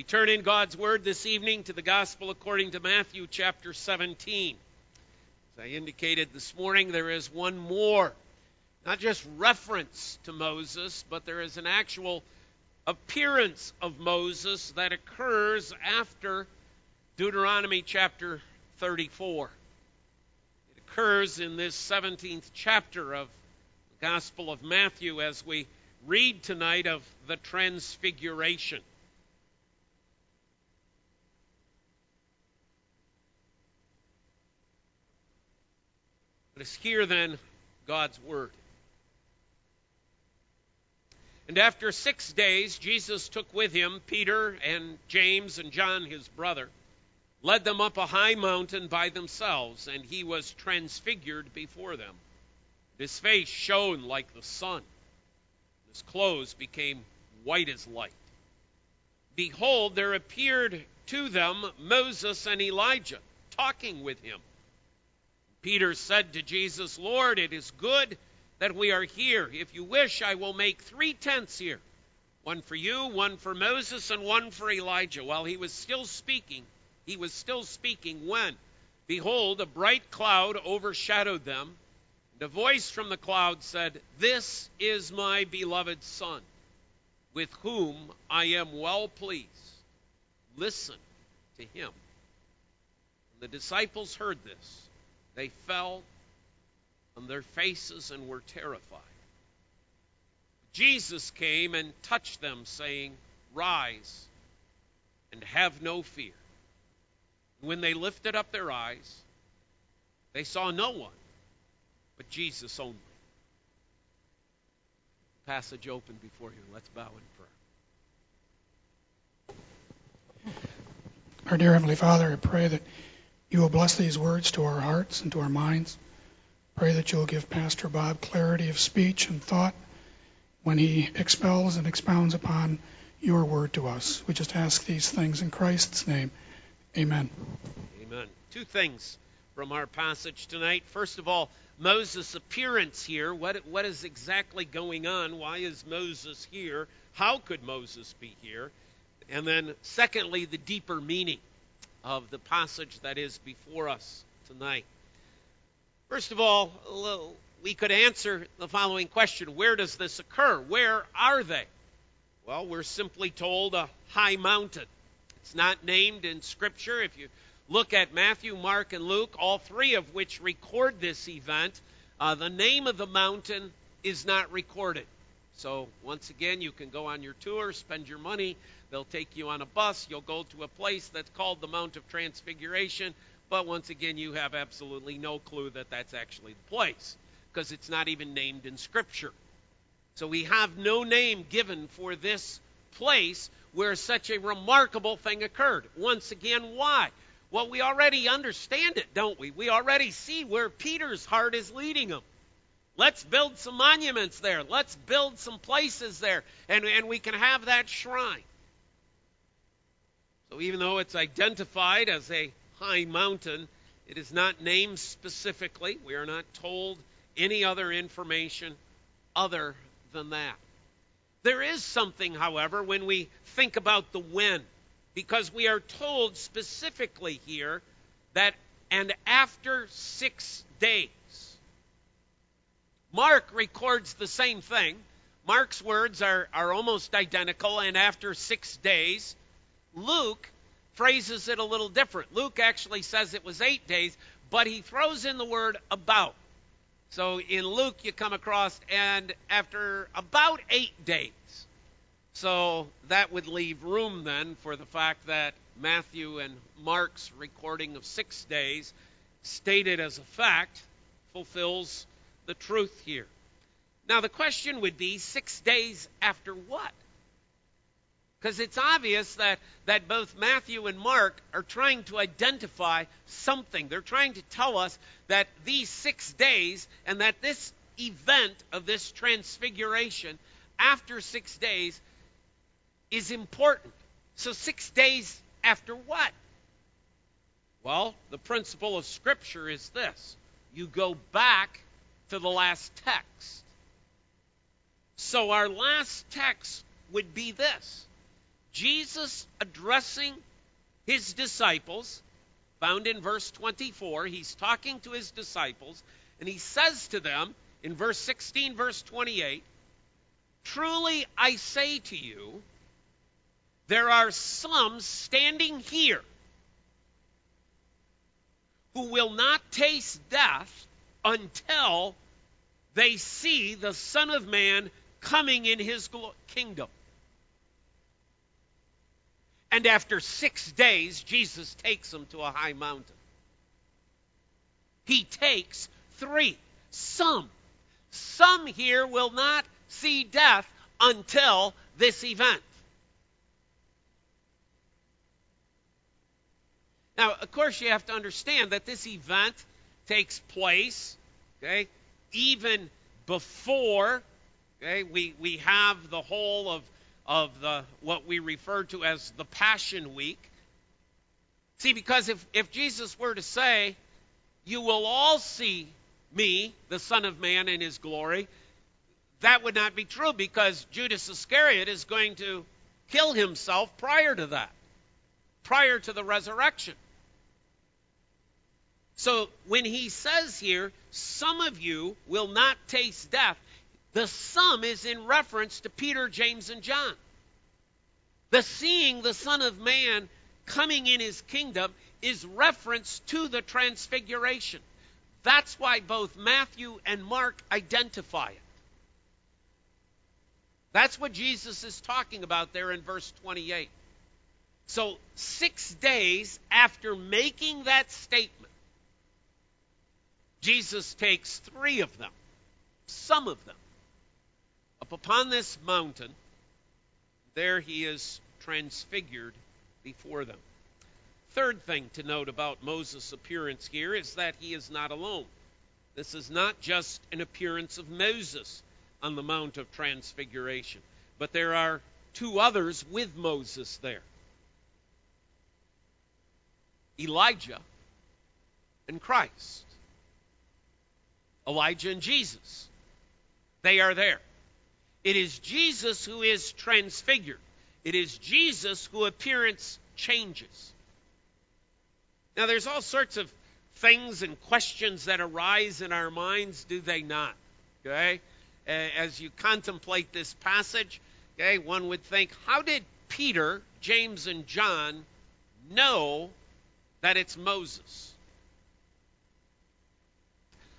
We turn in God's Word this evening to the Gospel according to Matthew chapter 17. As I indicated this morning, there is one more, not just reference to Moses, but there is an actual appearance of Moses that occurs after Deuteronomy chapter 34. It occurs in this 17th chapter of the Gospel of Matthew as we read tonight of the Transfiguration. Let us hear then God's word. And after six days, Jesus took with him Peter and James and John, his brother, led them up a high mountain by themselves, and he was transfigured before them. His face shone like the sun, his clothes became white as light. Behold, there appeared to them Moses and Elijah talking with him. Peter said to Jesus, Lord, it is good that we are here. If you wish, I will make three tents here one for you, one for Moses, and one for Elijah. While he was still speaking, he was still speaking when, behold, a bright cloud overshadowed them. And a voice from the cloud said, This is my beloved Son, with whom I am well pleased. Listen to him. the disciples heard this they fell on their faces and were terrified. Jesus came and touched them, saying, Rise and have no fear. When they lifted up their eyes, they saw no one but Jesus only. Passage open before you. Let's bow in prayer. Our dear Heavenly Father, I pray that you will bless these words to our hearts and to our minds. Pray that you will give Pastor Bob clarity of speech and thought when he expels and expounds upon your word to us. We just ask these things in Christ's name. Amen. Amen. Two things from our passage tonight. First of all, Moses' appearance here. What, what is exactly going on? Why is Moses here? How could Moses be here? And then, secondly, the deeper meaning of the passage that is before us tonight. First of all, we could answer the following question Where does this occur? Where are they? Well, we're simply told a high mountain. It's not named in Scripture. If you look at Matthew, Mark, and Luke, all three of which record this event, uh, the name of the mountain is not recorded. So, once again, you can go on your tour, spend your money, They'll take you on a bus. You'll go to a place that's called the Mount of Transfiguration. But once again, you have absolutely no clue that that's actually the place because it's not even named in Scripture. So we have no name given for this place where such a remarkable thing occurred. Once again, why? Well, we already understand it, don't we? We already see where Peter's heart is leading him. Let's build some monuments there. Let's build some places there. And, and we can have that shrine. So even though it's identified as a high mountain, it is not named specifically. We are not told any other information other than that. There is something, however, when we think about the when, because we are told specifically here that, and after six days. Mark records the same thing. Mark's words are, are almost identical, and after six days. Luke phrases it a little different. Luke actually says it was eight days, but he throws in the word about. So in Luke, you come across, and after about eight days. So that would leave room then for the fact that Matthew and Mark's recording of six days, stated as a fact, fulfills the truth here. Now the question would be six days after what? Because it's obvious that, that both Matthew and Mark are trying to identify something. They're trying to tell us that these six days and that this event of this transfiguration after six days is important. So, six days after what? Well, the principle of Scripture is this you go back to the last text. So, our last text would be this Jesus addressing his disciples, found in verse 24. He's talking to his disciples, and he says to them in verse 16, verse 28, Truly I say to you, there are some standing here who will not taste death until they see the Son of Man coming in his kingdom. And after six days, Jesus takes them to a high mountain. He takes three. Some. Some here will not see death until this event. Now, of course, you have to understand that this event takes place, okay, even before, okay, we, we have the whole of, of the what we refer to as the Passion Week. See, because if, if Jesus were to say, You will all see me, the Son of Man, in his glory, that would not be true because Judas Iscariot is going to kill himself prior to that, prior to the resurrection. So when he says here, some of you will not taste death, the some is in reference to Peter, James, and John. The seeing the Son of Man coming in his kingdom is reference to the transfiguration. That's why both Matthew and Mark identify it. That's what Jesus is talking about there in verse 28. So, six days after making that statement, Jesus takes three of them, some of them, up upon this mountain. There he is transfigured before them. Third thing to note about Moses' appearance here is that he is not alone. This is not just an appearance of Moses on the Mount of Transfiguration, but there are two others with Moses there Elijah and Christ. Elijah and Jesus. They are there. It is Jesus who is transfigured. It is Jesus who appearance changes. Now, there's all sorts of things and questions that arise in our minds, do they not? Okay? As you contemplate this passage, okay, one would think, how did Peter, James, and John know that it's Moses?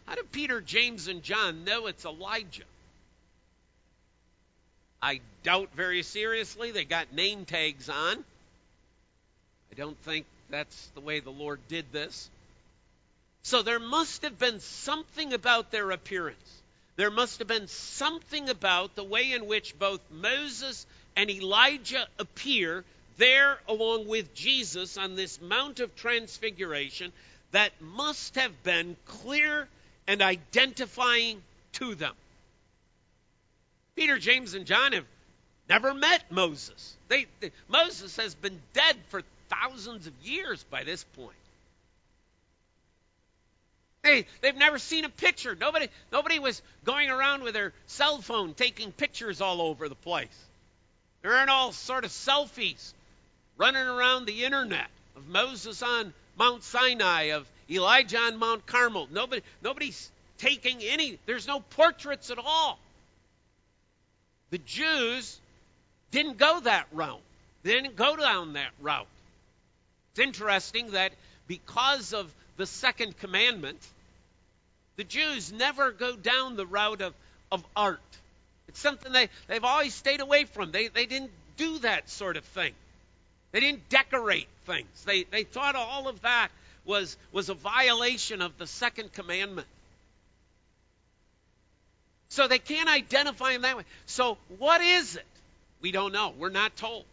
How do Peter, James, and John know it's Elijah? I doubt very seriously they got name tags on. I don't think that's the way the Lord did this. So there must have been something about their appearance. There must have been something about the way in which both Moses and Elijah appear there along with Jesus on this Mount of Transfiguration that must have been clear and identifying to them. Peter, James, and John have never met Moses. They, they, Moses has been dead for thousands of years by this point. Hey, they've never seen a picture. Nobody, nobody was going around with their cell phone taking pictures all over the place. There aren't all sort of selfies running around the internet of Moses on Mount Sinai, of Elijah on Mount Carmel. Nobody, nobody's taking any, there's no portraits at all. The Jews didn't go that route. They didn't go down that route. It's interesting that because of the second commandment, the Jews never go down the route of, of art. It's something they, they've always stayed away from. They, they didn't do that sort of thing. They didn't decorate things. They, they thought all of that was, was a violation of the second commandment. So they can't identify him that way. So what is it? We don't know. We're not told.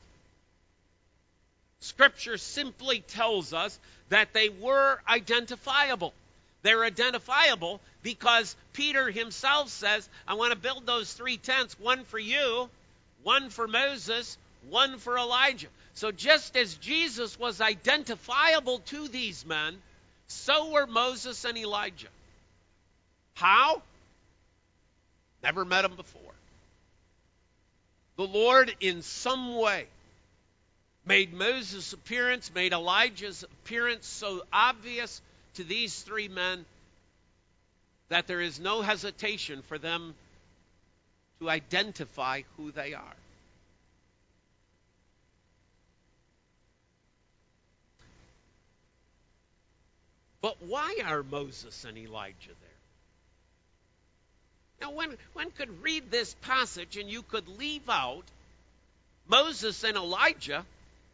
Scripture simply tells us that they were identifiable. They're identifiable because Peter himself says, I want to build those three tents one for you, one for Moses, one for Elijah. So just as Jesus was identifiable to these men, so were Moses and Elijah. How? Never met them before. The Lord, in some way, made Moses' appearance, made Elijah's appearance so obvious to these three men that there is no hesitation for them to identify who they are. But why are Moses and Elijah there? Now, one, one could read this passage and you could leave out Moses and Elijah,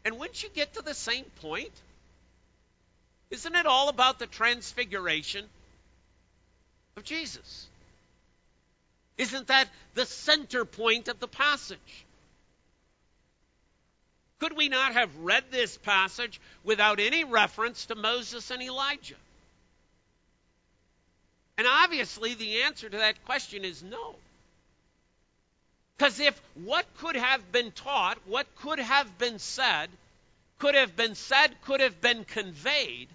and wouldn't you get to the same point? Isn't it all about the transfiguration of Jesus? Isn't that the center point of the passage? Could we not have read this passage without any reference to Moses and Elijah? And obviously, the answer to that question is no. Because if what could have been taught, what could have been said, could have been said, could have been conveyed,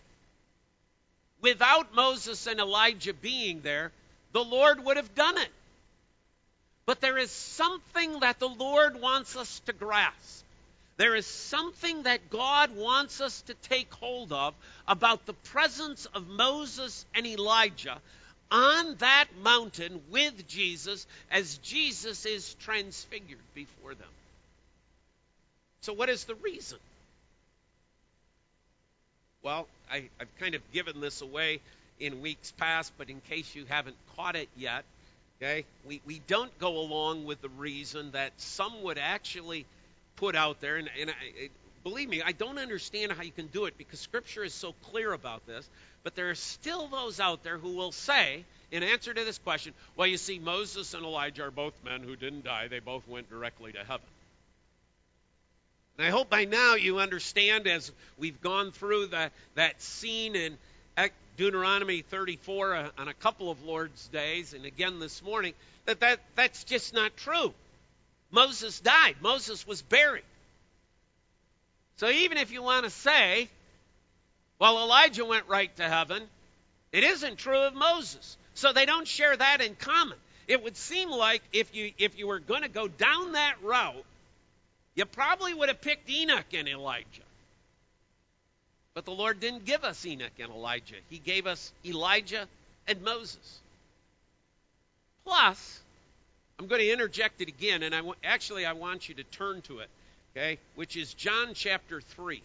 without Moses and Elijah being there, the Lord would have done it. But there is something that the Lord wants us to grasp. There is something that God wants us to take hold of about the presence of Moses and Elijah on that mountain with Jesus as Jesus is transfigured before them. So, what is the reason? Well, I, have kind of given this away in weeks past, but in case you haven't caught it yet, okay, we, we don't go along with the reason that some would actually put out there, and, and I, believe me, I don't understand how you can do it because Scripture is so clear about this. But there are still those out there who will say, in answer to this question, well, you see, Moses and Elijah are both men who didn't die, they both went directly to heaven. And I hope by now you understand as we've gone through the, that scene in Deuteronomy 34 uh, on a couple of Lord's days, and again this morning, that, that that's just not true. Moses died, Moses was buried. So even if you want to say, well, Elijah went right to heaven, it isn't true of Moses. So they don't share that in common. It would seem like if you if you were going to go down that route, you probably would have picked Enoch and Elijah. But the Lord didn't give us Enoch and Elijah. He gave us Elijah and Moses. Plus, I'm going to interject it again, and I w- actually I want you to turn to it, okay? Which is John chapter three.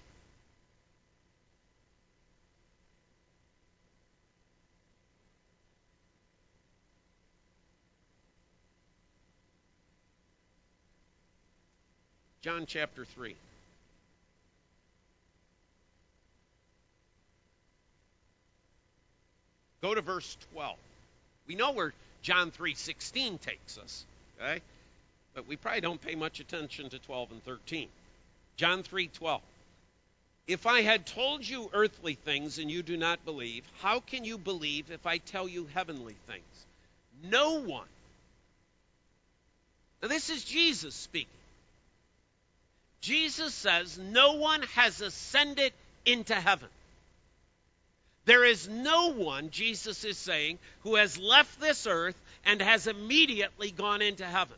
John chapter 3. Go to verse 12. We know where John 3:16 takes us, okay? But we probably don't pay much attention to 12 and 13. John 3:12. If I had told you earthly things and you do not believe, how can you believe if I tell you heavenly things? No one. Now this is Jesus speaking. Jesus says, No one has ascended into heaven. There is no one, Jesus is saying, who has left this earth and has immediately gone into heaven.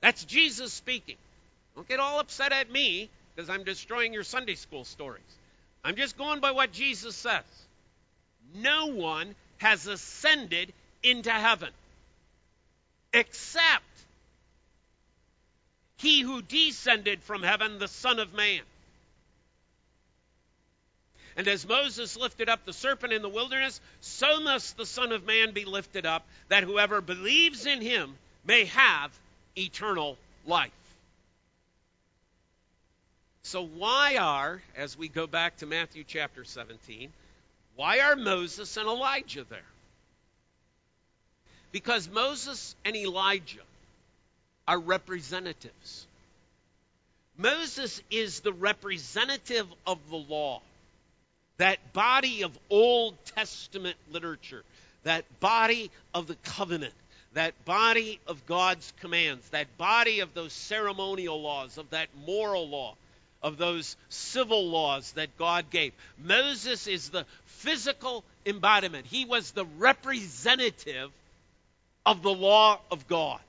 That's Jesus speaking. Don't get all upset at me because I'm destroying your Sunday school stories. I'm just going by what Jesus says. No one has ascended into heaven except he who descended from heaven, the Son of Man. And as Moses lifted up the serpent in the wilderness, so must the Son of Man be lifted up, that whoever believes in him may have eternal life. So, why are, as we go back to Matthew chapter 17, why are Moses and Elijah there? Because Moses and Elijah are representatives. Moses is the representative of the law, that body of Old Testament literature, that body of the covenant, that body of God's commands, that body of those ceremonial laws, of that moral law, of those civil laws that God gave. Moses is the physical embodiment, he was the representative of the law of God.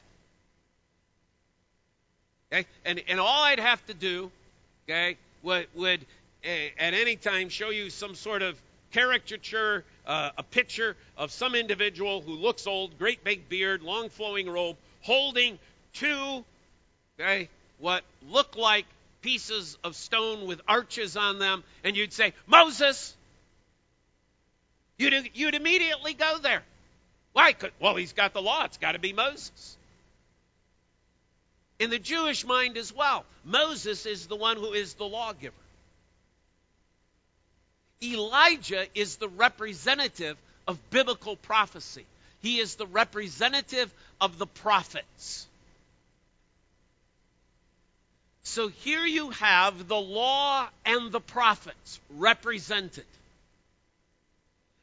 Okay? And, and all I'd have to do, okay, would, would uh, at any time show you some sort of caricature, uh, a picture of some individual who looks old, great big beard, long flowing robe, holding two, okay, what look like pieces of stone with arches on them, and you'd say, Moses! You'd, you'd immediately go there. Why? Well, he's got the law. It's got to be Moses. In the Jewish mind as well, Moses is the one who is the lawgiver. Elijah is the representative of biblical prophecy. He is the representative of the prophets. So here you have the law and the prophets represented.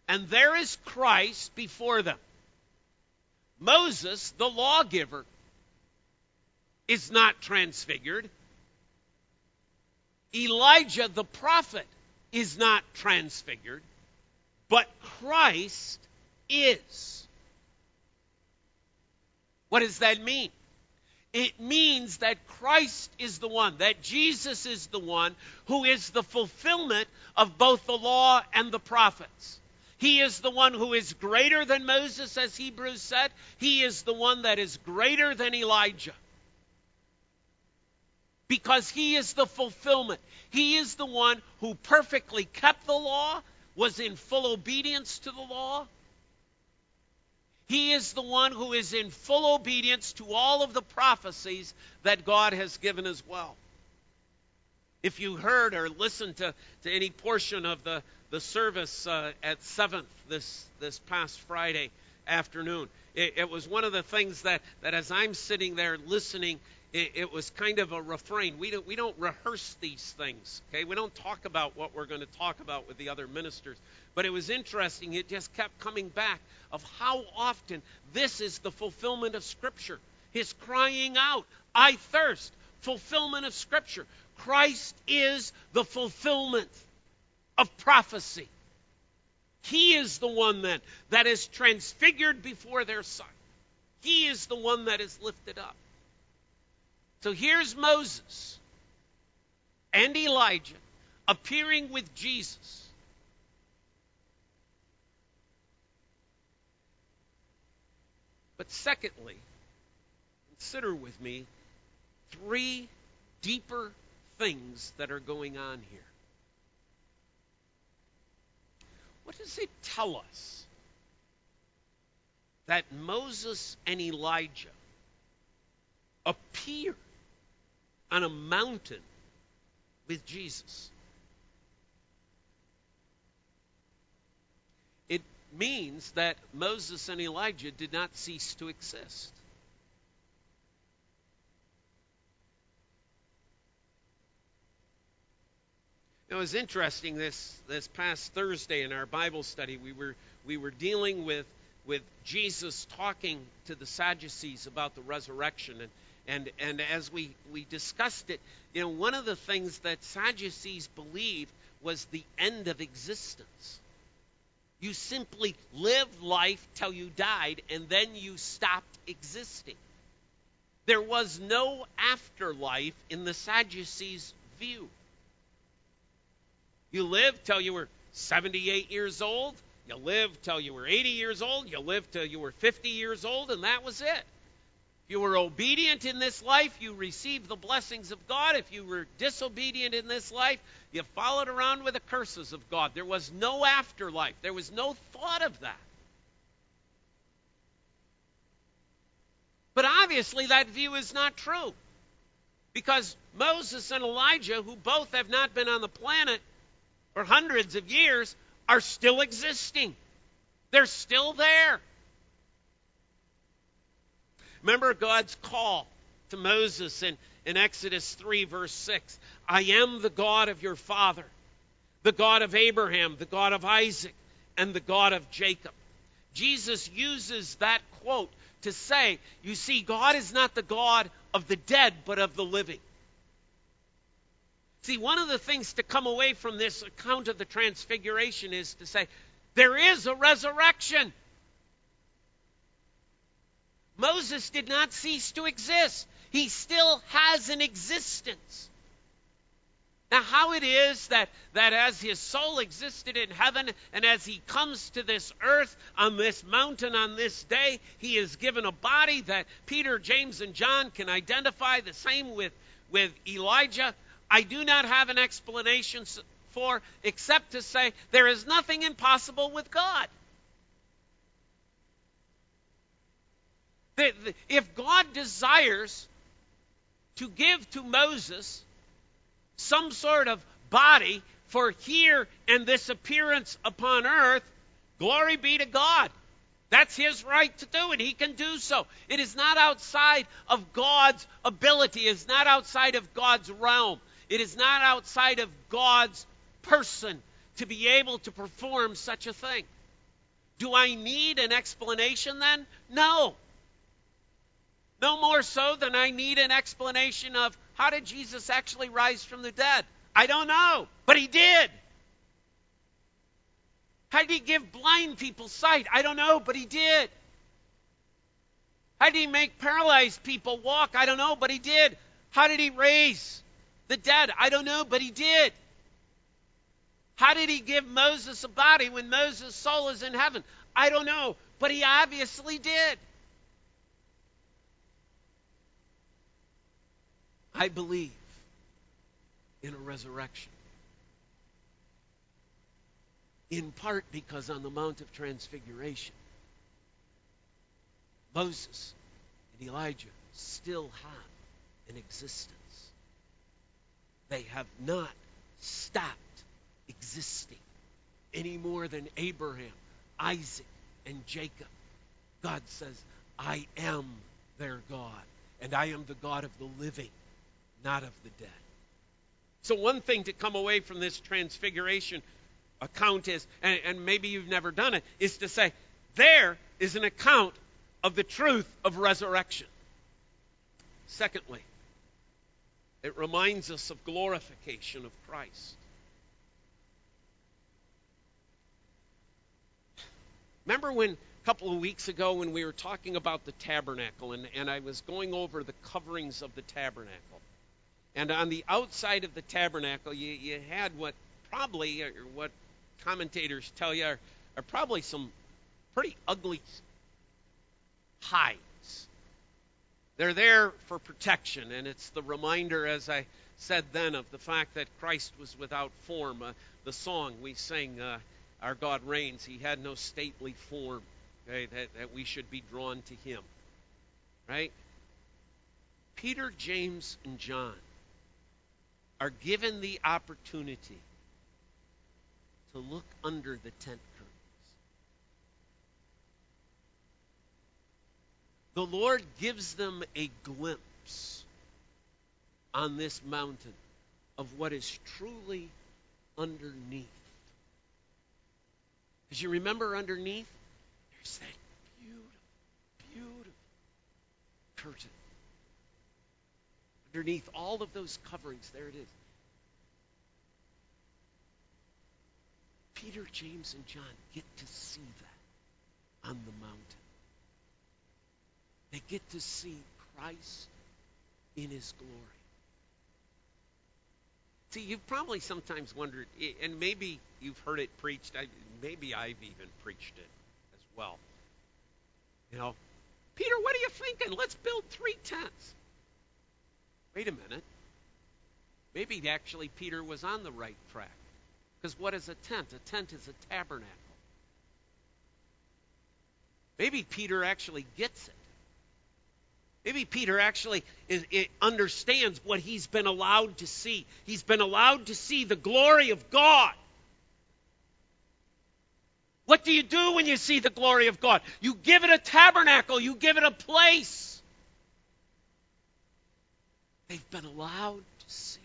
And there is Christ before them. Moses, the lawgiver, is not transfigured. Elijah, the prophet, is not transfigured. But Christ is. What does that mean? It means that Christ is the one, that Jesus is the one who is the fulfillment of both the law and the prophets. He is the one who is greater than Moses, as Hebrews said. He is the one that is greater than Elijah. Because he is the fulfillment. He is the one who perfectly kept the law, was in full obedience to the law, he is the one who is in full obedience to all of the prophecies that God has given as well. If you heard or listened to, to any portion of the, the service uh, at 7th this, this past Friday afternoon, it, it, was one of the things that, that as I'm sitting there listening, it, it was kind of a refrain. We don't, we don't rehearse these things, okay? We don't talk about what we're going to talk about with the other ministers. But it was interesting, it just kept coming back of how often this is the fulfillment of Scripture. His crying out, I thirst, fulfillment of Scripture. Christ is the fulfillment of prophecy. He is the one then that is transfigured before their sight. He is the one that is lifted up. So here's Moses and Elijah appearing with Jesus. But secondly, consider with me three deeper things that are going on here. What does it tell us that Moses and Elijah appeared on a mountain with Jesus? It means that Moses and Elijah did not cease to exist. It was interesting this this past Thursday in our Bible study we were we were dealing with with Jesus talking to the Sadducees about the resurrection and and and as we we discussed it you know one of the things that Sadducees believed was the end of existence you simply lived life till you died, and then you stopped existing. There was no afterlife in the Sadducees' view. You lived till you were 78 years old, you lived till you were 80 years old, you lived till you were 50 years old, and that was it you were obedient in this life, you received the blessings of God. If you were disobedient in this life, you followed around with the curses of God. There was no afterlife, there was no thought of that. But obviously, that view is not true. Because Moses and Elijah, who both have not been on the planet for hundreds of years, are still existing. They're still there. Remember God's call to Moses in, in Exodus 3, verse 6 I am the God of your father, the God of Abraham, the God of Isaac, and the God of Jacob. Jesus uses that quote to say, You see, God is not the God of the dead, but of the living. See, one of the things to come away from this account of the transfiguration is to say, there is a resurrection. Moses did not cease to exist. He still has an existence. Now, how it is that, that as his soul existed in heaven and as he comes to this earth on this mountain on this day, he is given a body that Peter, James, and John can identify, the same with, with Elijah. I do not have an explanation for except to say there is nothing impossible with God. If God desires to give to Moses some sort of body for here and this appearance upon earth, glory be to God. That's his right to do, and he can do so. It is not outside of God's ability, it is not outside of God's realm, it is not outside of God's person to be able to perform such a thing. Do I need an explanation then? No. No more so than I need an explanation of how did Jesus actually rise from the dead? I don't know, but he did. How did he give blind people sight? I don't know, but he did. How did he make paralyzed people walk? I don't know, but he did. How did he raise the dead? I don't know, but he did. How did he give Moses a body when Moses' soul is in heaven? I don't know, but he obviously did. I believe in a resurrection. In part because on the Mount of Transfiguration, Moses and Elijah still have an existence. They have not stopped existing any more than Abraham, Isaac, and Jacob. God says, I am their God, and I am the God of the living not of the dead. So, one thing to come away from this transfiguration account is, and, and maybe you've never done it, is to say, there is an account of the truth of resurrection. Secondly, it reminds us of glorification of Christ. Remember when a couple of weeks ago when we were talking about the tabernacle and, and I was going over the coverings of the tabernacle? And on the outside of the tabernacle, you, you had what probably, or what commentators tell you, are, are probably some pretty ugly hides. They're there for protection, and it's the reminder, as I said then, of the fact that Christ was without form. Uh, the song we sing, uh, Our God Reigns, He had no stately form, okay, that, that we should be drawn to Him. Right? Peter, James, and John are given the opportunity to look under the tent curtains. The Lord gives them a glimpse on this mountain of what is truly underneath. Because you remember underneath, there's that beautiful, beautiful curtain underneath all of those coverings, there it is. Peter, James, and John get to see that on the mountain. They get to see Christ in his glory. See, you've probably sometimes wondered, and maybe you've heard it preached, maybe I've even preached it as well. You know, Peter, what are you thinking? Let's build three tents. Wait a minute. Maybe actually Peter was on the right track. Because what is a tent? A tent is a tabernacle. Maybe Peter actually gets it. Maybe Peter actually is, understands what he's been allowed to see. He's been allowed to see the glory of God. What do you do when you see the glory of God? You give it a tabernacle, you give it a place. They've been allowed to see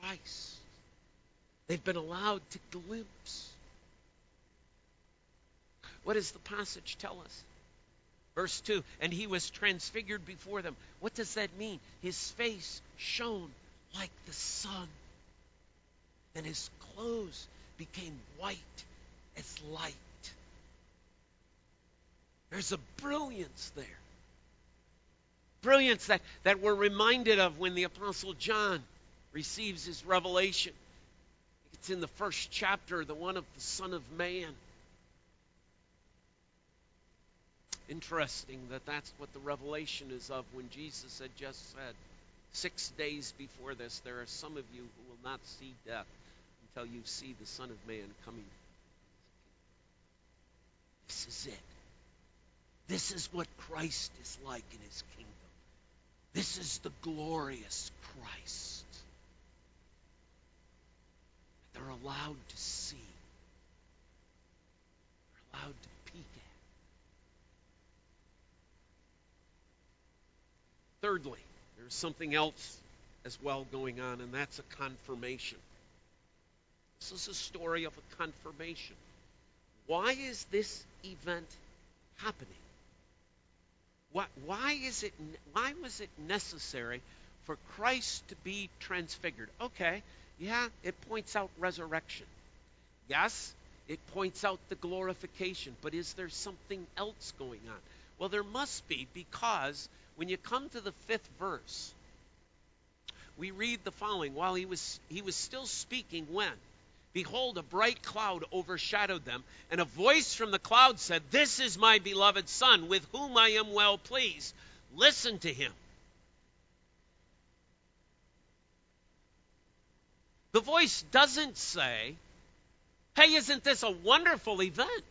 Christ. They've been allowed to glimpse. What does the passage tell us? Verse 2 And he was transfigured before them. What does that mean? His face shone like the sun, and his clothes became white as light. There's a brilliance there. Brilliance that, that we're reminded of when the Apostle John receives his revelation. It's in the first chapter, the one of the Son of Man. Interesting that that's what the revelation is of when Jesus had just said, Six days before this, there are some of you who will not see death until you see the Son of Man coming. This is it. This is what Christ is like in his kingdom. This is the glorious Christ. They're allowed to see. They're allowed to peek at. Thirdly, there's something else as well going on, and that's a confirmation. This is a story of a confirmation. Why is this event happening? Why, why is it? Why was it necessary for Christ to be transfigured? Okay, yeah, it points out resurrection. Yes, it points out the glorification. But is there something else going on? Well, there must be because when you come to the fifth verse, we read the following: While he was he was still speaking, when Behold, a bright cloud overshadowed them, and a voice from the cloud said, This is my beloved Son, with whom I am well pleased. Listen to him. The voice doesn't say, Hey, isn't this a wonderful event?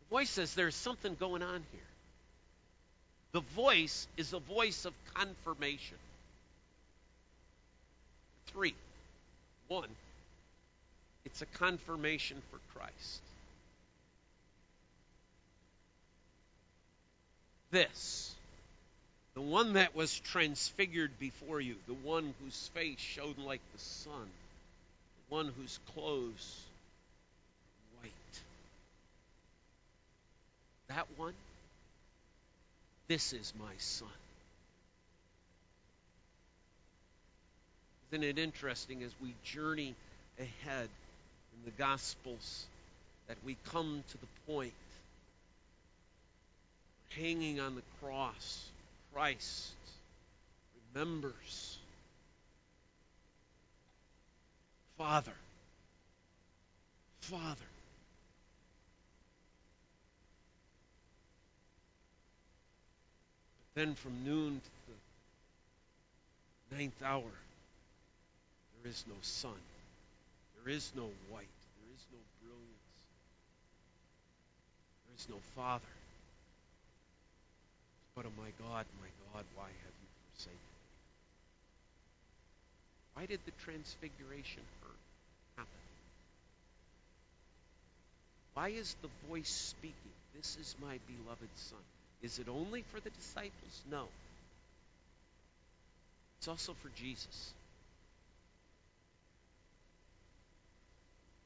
The voice says there's something going on here. The voice is a voice of confirmation three. One, it's a confirmation for Christ. This, the one that was transfigured before you, the one whose face shone like the sun, the one whose clothes white. That one, this is my son. Isn't it interesting as we journey ahead in the Gospels that we come to the point hanging on the cross, Christ remembers Father, Father. But then from noon to the ninth hour, there is no sun. There is no white. There is no brilliance. There is no Father. But, oh my God, my God, why have you forsaken me? Why did the transfiguration happen? Why is the voice speaking? This is my beloved Son. Is it only for the disciples? No. It's also for Jesus.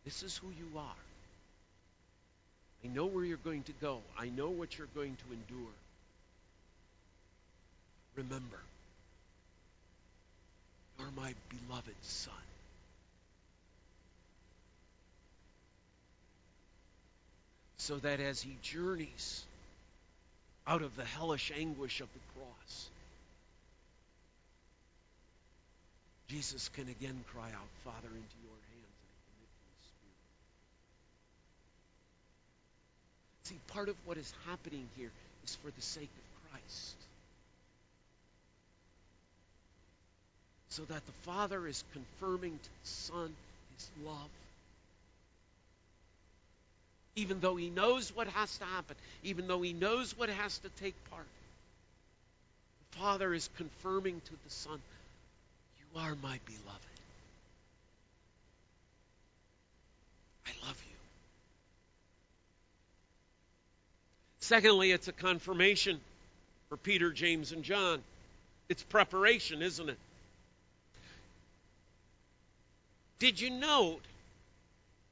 This is who you are. I know where you're going to go. I know what you're going to endure. Remember, you're my beloved Son. So that as he journeys out of the hellish anguish of the cross, Jesus can again cry out, Father, into your See, part of what is happening here is for the sake of Christ. So that the Father is confirming to the Son his love. Even though he knows what has to happen, even though he knows what has to take part, the Father is confirming to the Son, You are my beloved. I love you. Secondly, it's a confirmation for Peter, James, and John. It's preparation, isn't it? Did you note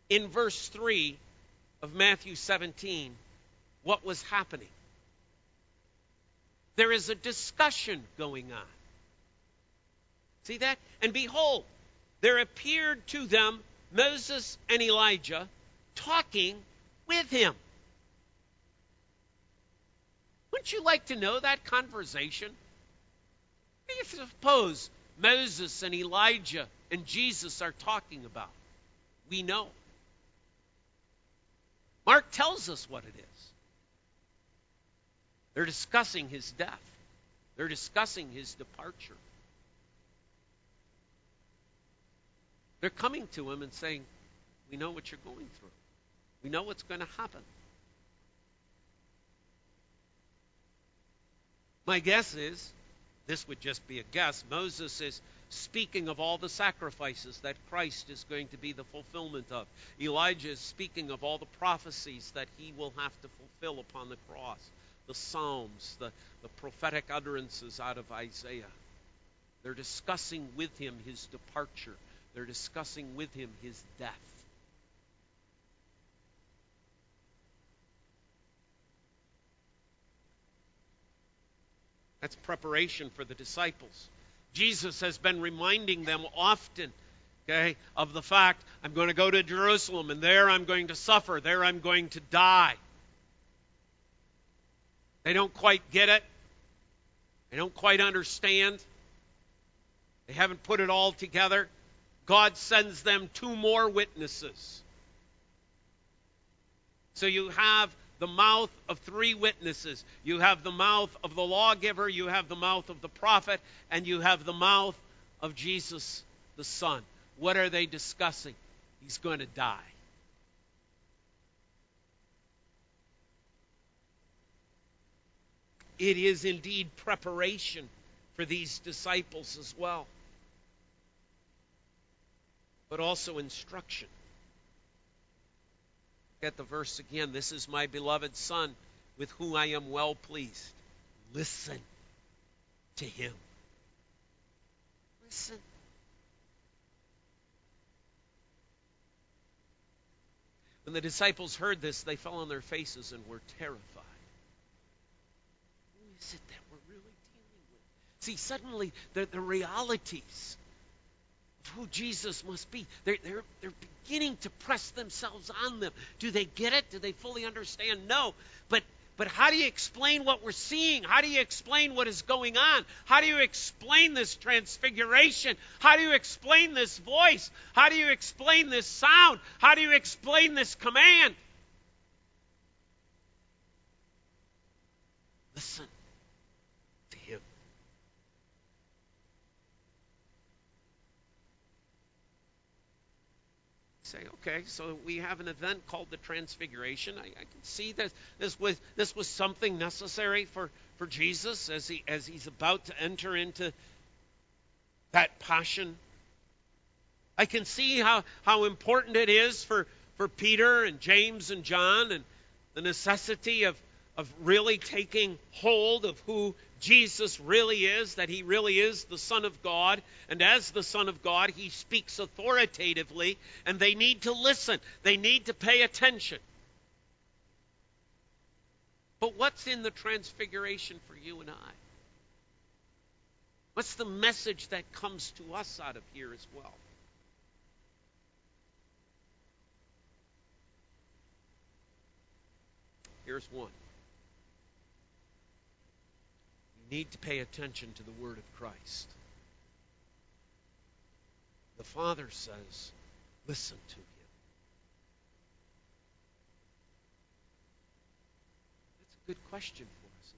in verse 3 of Matthew 17 what was happening? There is a discussion going on. See that? And behold, there appeared to them Moses and Elijah talking with him. Wouldn't you like to know that conversation? What do you suppose Moses and Elijah and Jesus are talking about? We know. Mark tells us what it is. They're discussing his death, they're discussing his departure. They're coming to him and saying, We know what you're going through, we know what's going to happen. My guess is, this would just be a guess, Moses is speaking of all the sacrifices that Christ is going to be the fulfillment of. Elijah is speaking of all the prophecies that he will have to fulfill upon the cross the Psalms, the, the prophetic utterances out of Isaiah. They're discussing with him his departure, they're discussing with him his death. That's preparation for the disciples. Jesus has been reminding them often, okay, of the fact I'm going to go to Jerusalem and there I'm going to suffer, there I'm going to die. They don't quite get it. They don't quite understand. They haven't put it all together. God sends them two more witnesses. So you have the mouth of three witnesses. You have the mouth of the lawgiver, you have the mouth of the prophet, and you have the mouth of Jesus the Son. What are they discussing? He's going to die. It is indeed preparation for these disciples as well, but also instruction. Get the verse again. This is my beloved Son with whom I am well pleased. Listen to him. Listen. When the disciples heard this, they fell on their faces and were terrified. Who is it that we're really dealing with? See, suddenly the, the realities who Jesus must be. They're, they're, they're beginning to press themselves on them. Do they get it? Do they fully understand? No. But but how do you explain what we're seeing? How do you explain what is going on? How do you explain this transfiguration? How do you explain this voice? How do you explain this sound? How do you explain this command? Listen. Say, okay, so we have an event called the Transfiguration. I, I can see that this was this was something necessary for, for Jesus as he as he's about to enter into that passion. I can see how, how important it is for, for Peter and James and John and the necessity of, of really taking hold of who Jesus really is, that he really is the Son of God. And as the Son of God, he speaks authoritatively, and they need to listen, they need to pay attention. But what's in the transfiguration for you and I? What's the message that comes to us out of here as well? Here's one. Need to pay attention to the word of Christ. The Father says, listen to him. That's a good question for us,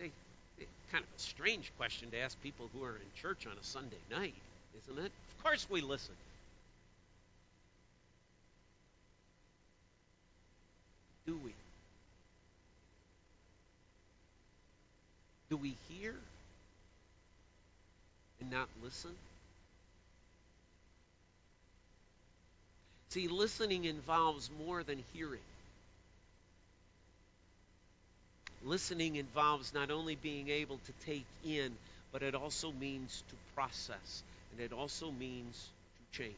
isn't it? Say, kind of a strange question to ask people who are in church on a Sunday night, isn't it? Of course we listen. Do we? Do we hear and not listen? See, listening involves more than hearing. Listening involves not only being able to take in, but it also means to process, and it also means to change.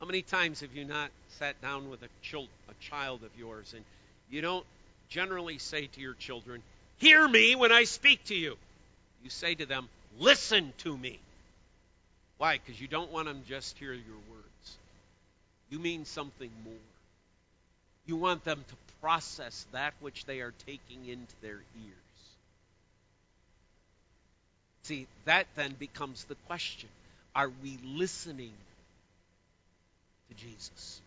How many times have you not sat down with a, chil- a child of yours and you don't generally say to your children, Hear me when I speak to you. You say to them, Listen to me. Why? Because you don't want them just hear your words. You mean something more. You want them to process that which they are taking into their ears. See, that then becomes the question. Are we listening to Jesus?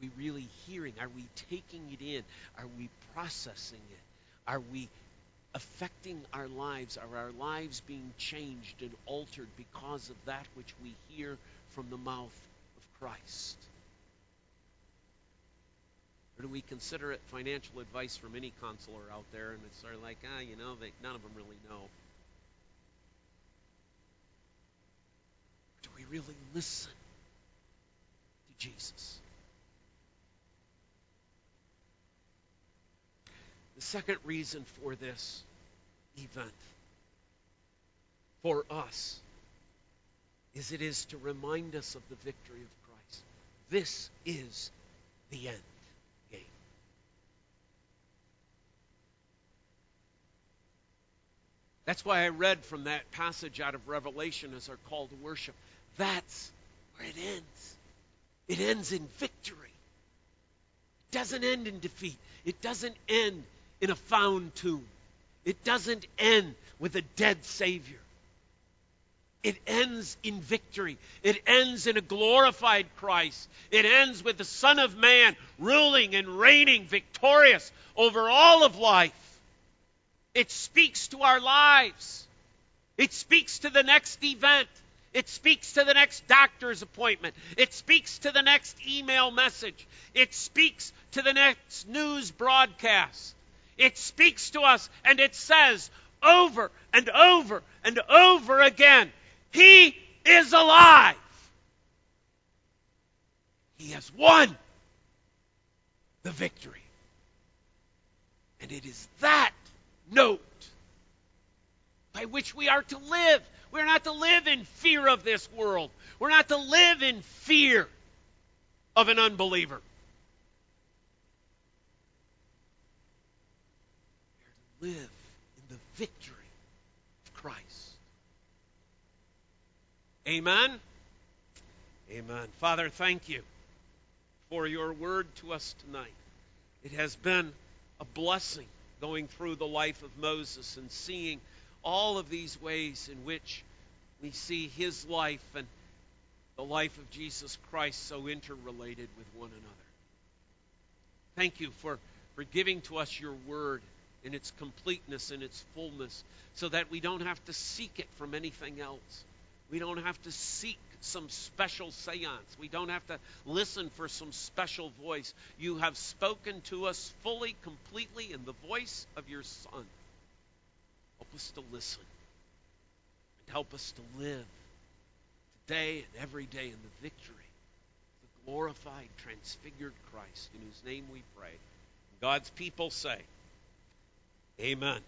We really hearing? Are we taking it in? Are we processing it? Are we affecting our lives? Are our lives being changed and altered because of that which we hear from the mouth of Christ? Or do we consider it financial advice from any counselor out there and it's sort of like, ah, you know, they, none of them really know? Do we really listen to Jesus? The second reason for this event for us is it is to remind us of the victory of Christ. This is the end game. That's why I read from that passage out of Revelation as our call to worship. That's where it ends. It ends in victory. It doesn't end in defeat. It doesn't end in a found tomb. It doesn't end with a dead Savior. It ends in victory. It ends in a glorified Christ. It ends with the Son of Man ruling and reigning victorious over all of life. It speaks to our lives. It speaks to the next event. It speaks to the next doctor's appointment. It speaks to the next email message. It speaks to the next news broadcast. It speaks to us and it says over and over and over again, He is alive. He has won the victory. And it is that note by which we are to live. We're not to live in fear of this world. We're not to live in fear of an unbeliever. Live in the victory of Christ. Amen. Amen. Father, thank you for your word to us tonight. It has been a blessing going through the life of Moses and seeing all of these ways in which we see his life and the life of Jesus Christ so interrelated with one another. Thank you for, for giving to us your word in its completeness, in its fullness, so that we don't have to seek it from anything else. We don't have to seek some special seance. We don't have to listen for some special voice. You have spoken to us fully, completely in the voice of your Son. Help us to listen and help us to live today and every day in the victory of the glorified, transfigured Christ, in whose name we pray. God's people say, Amen.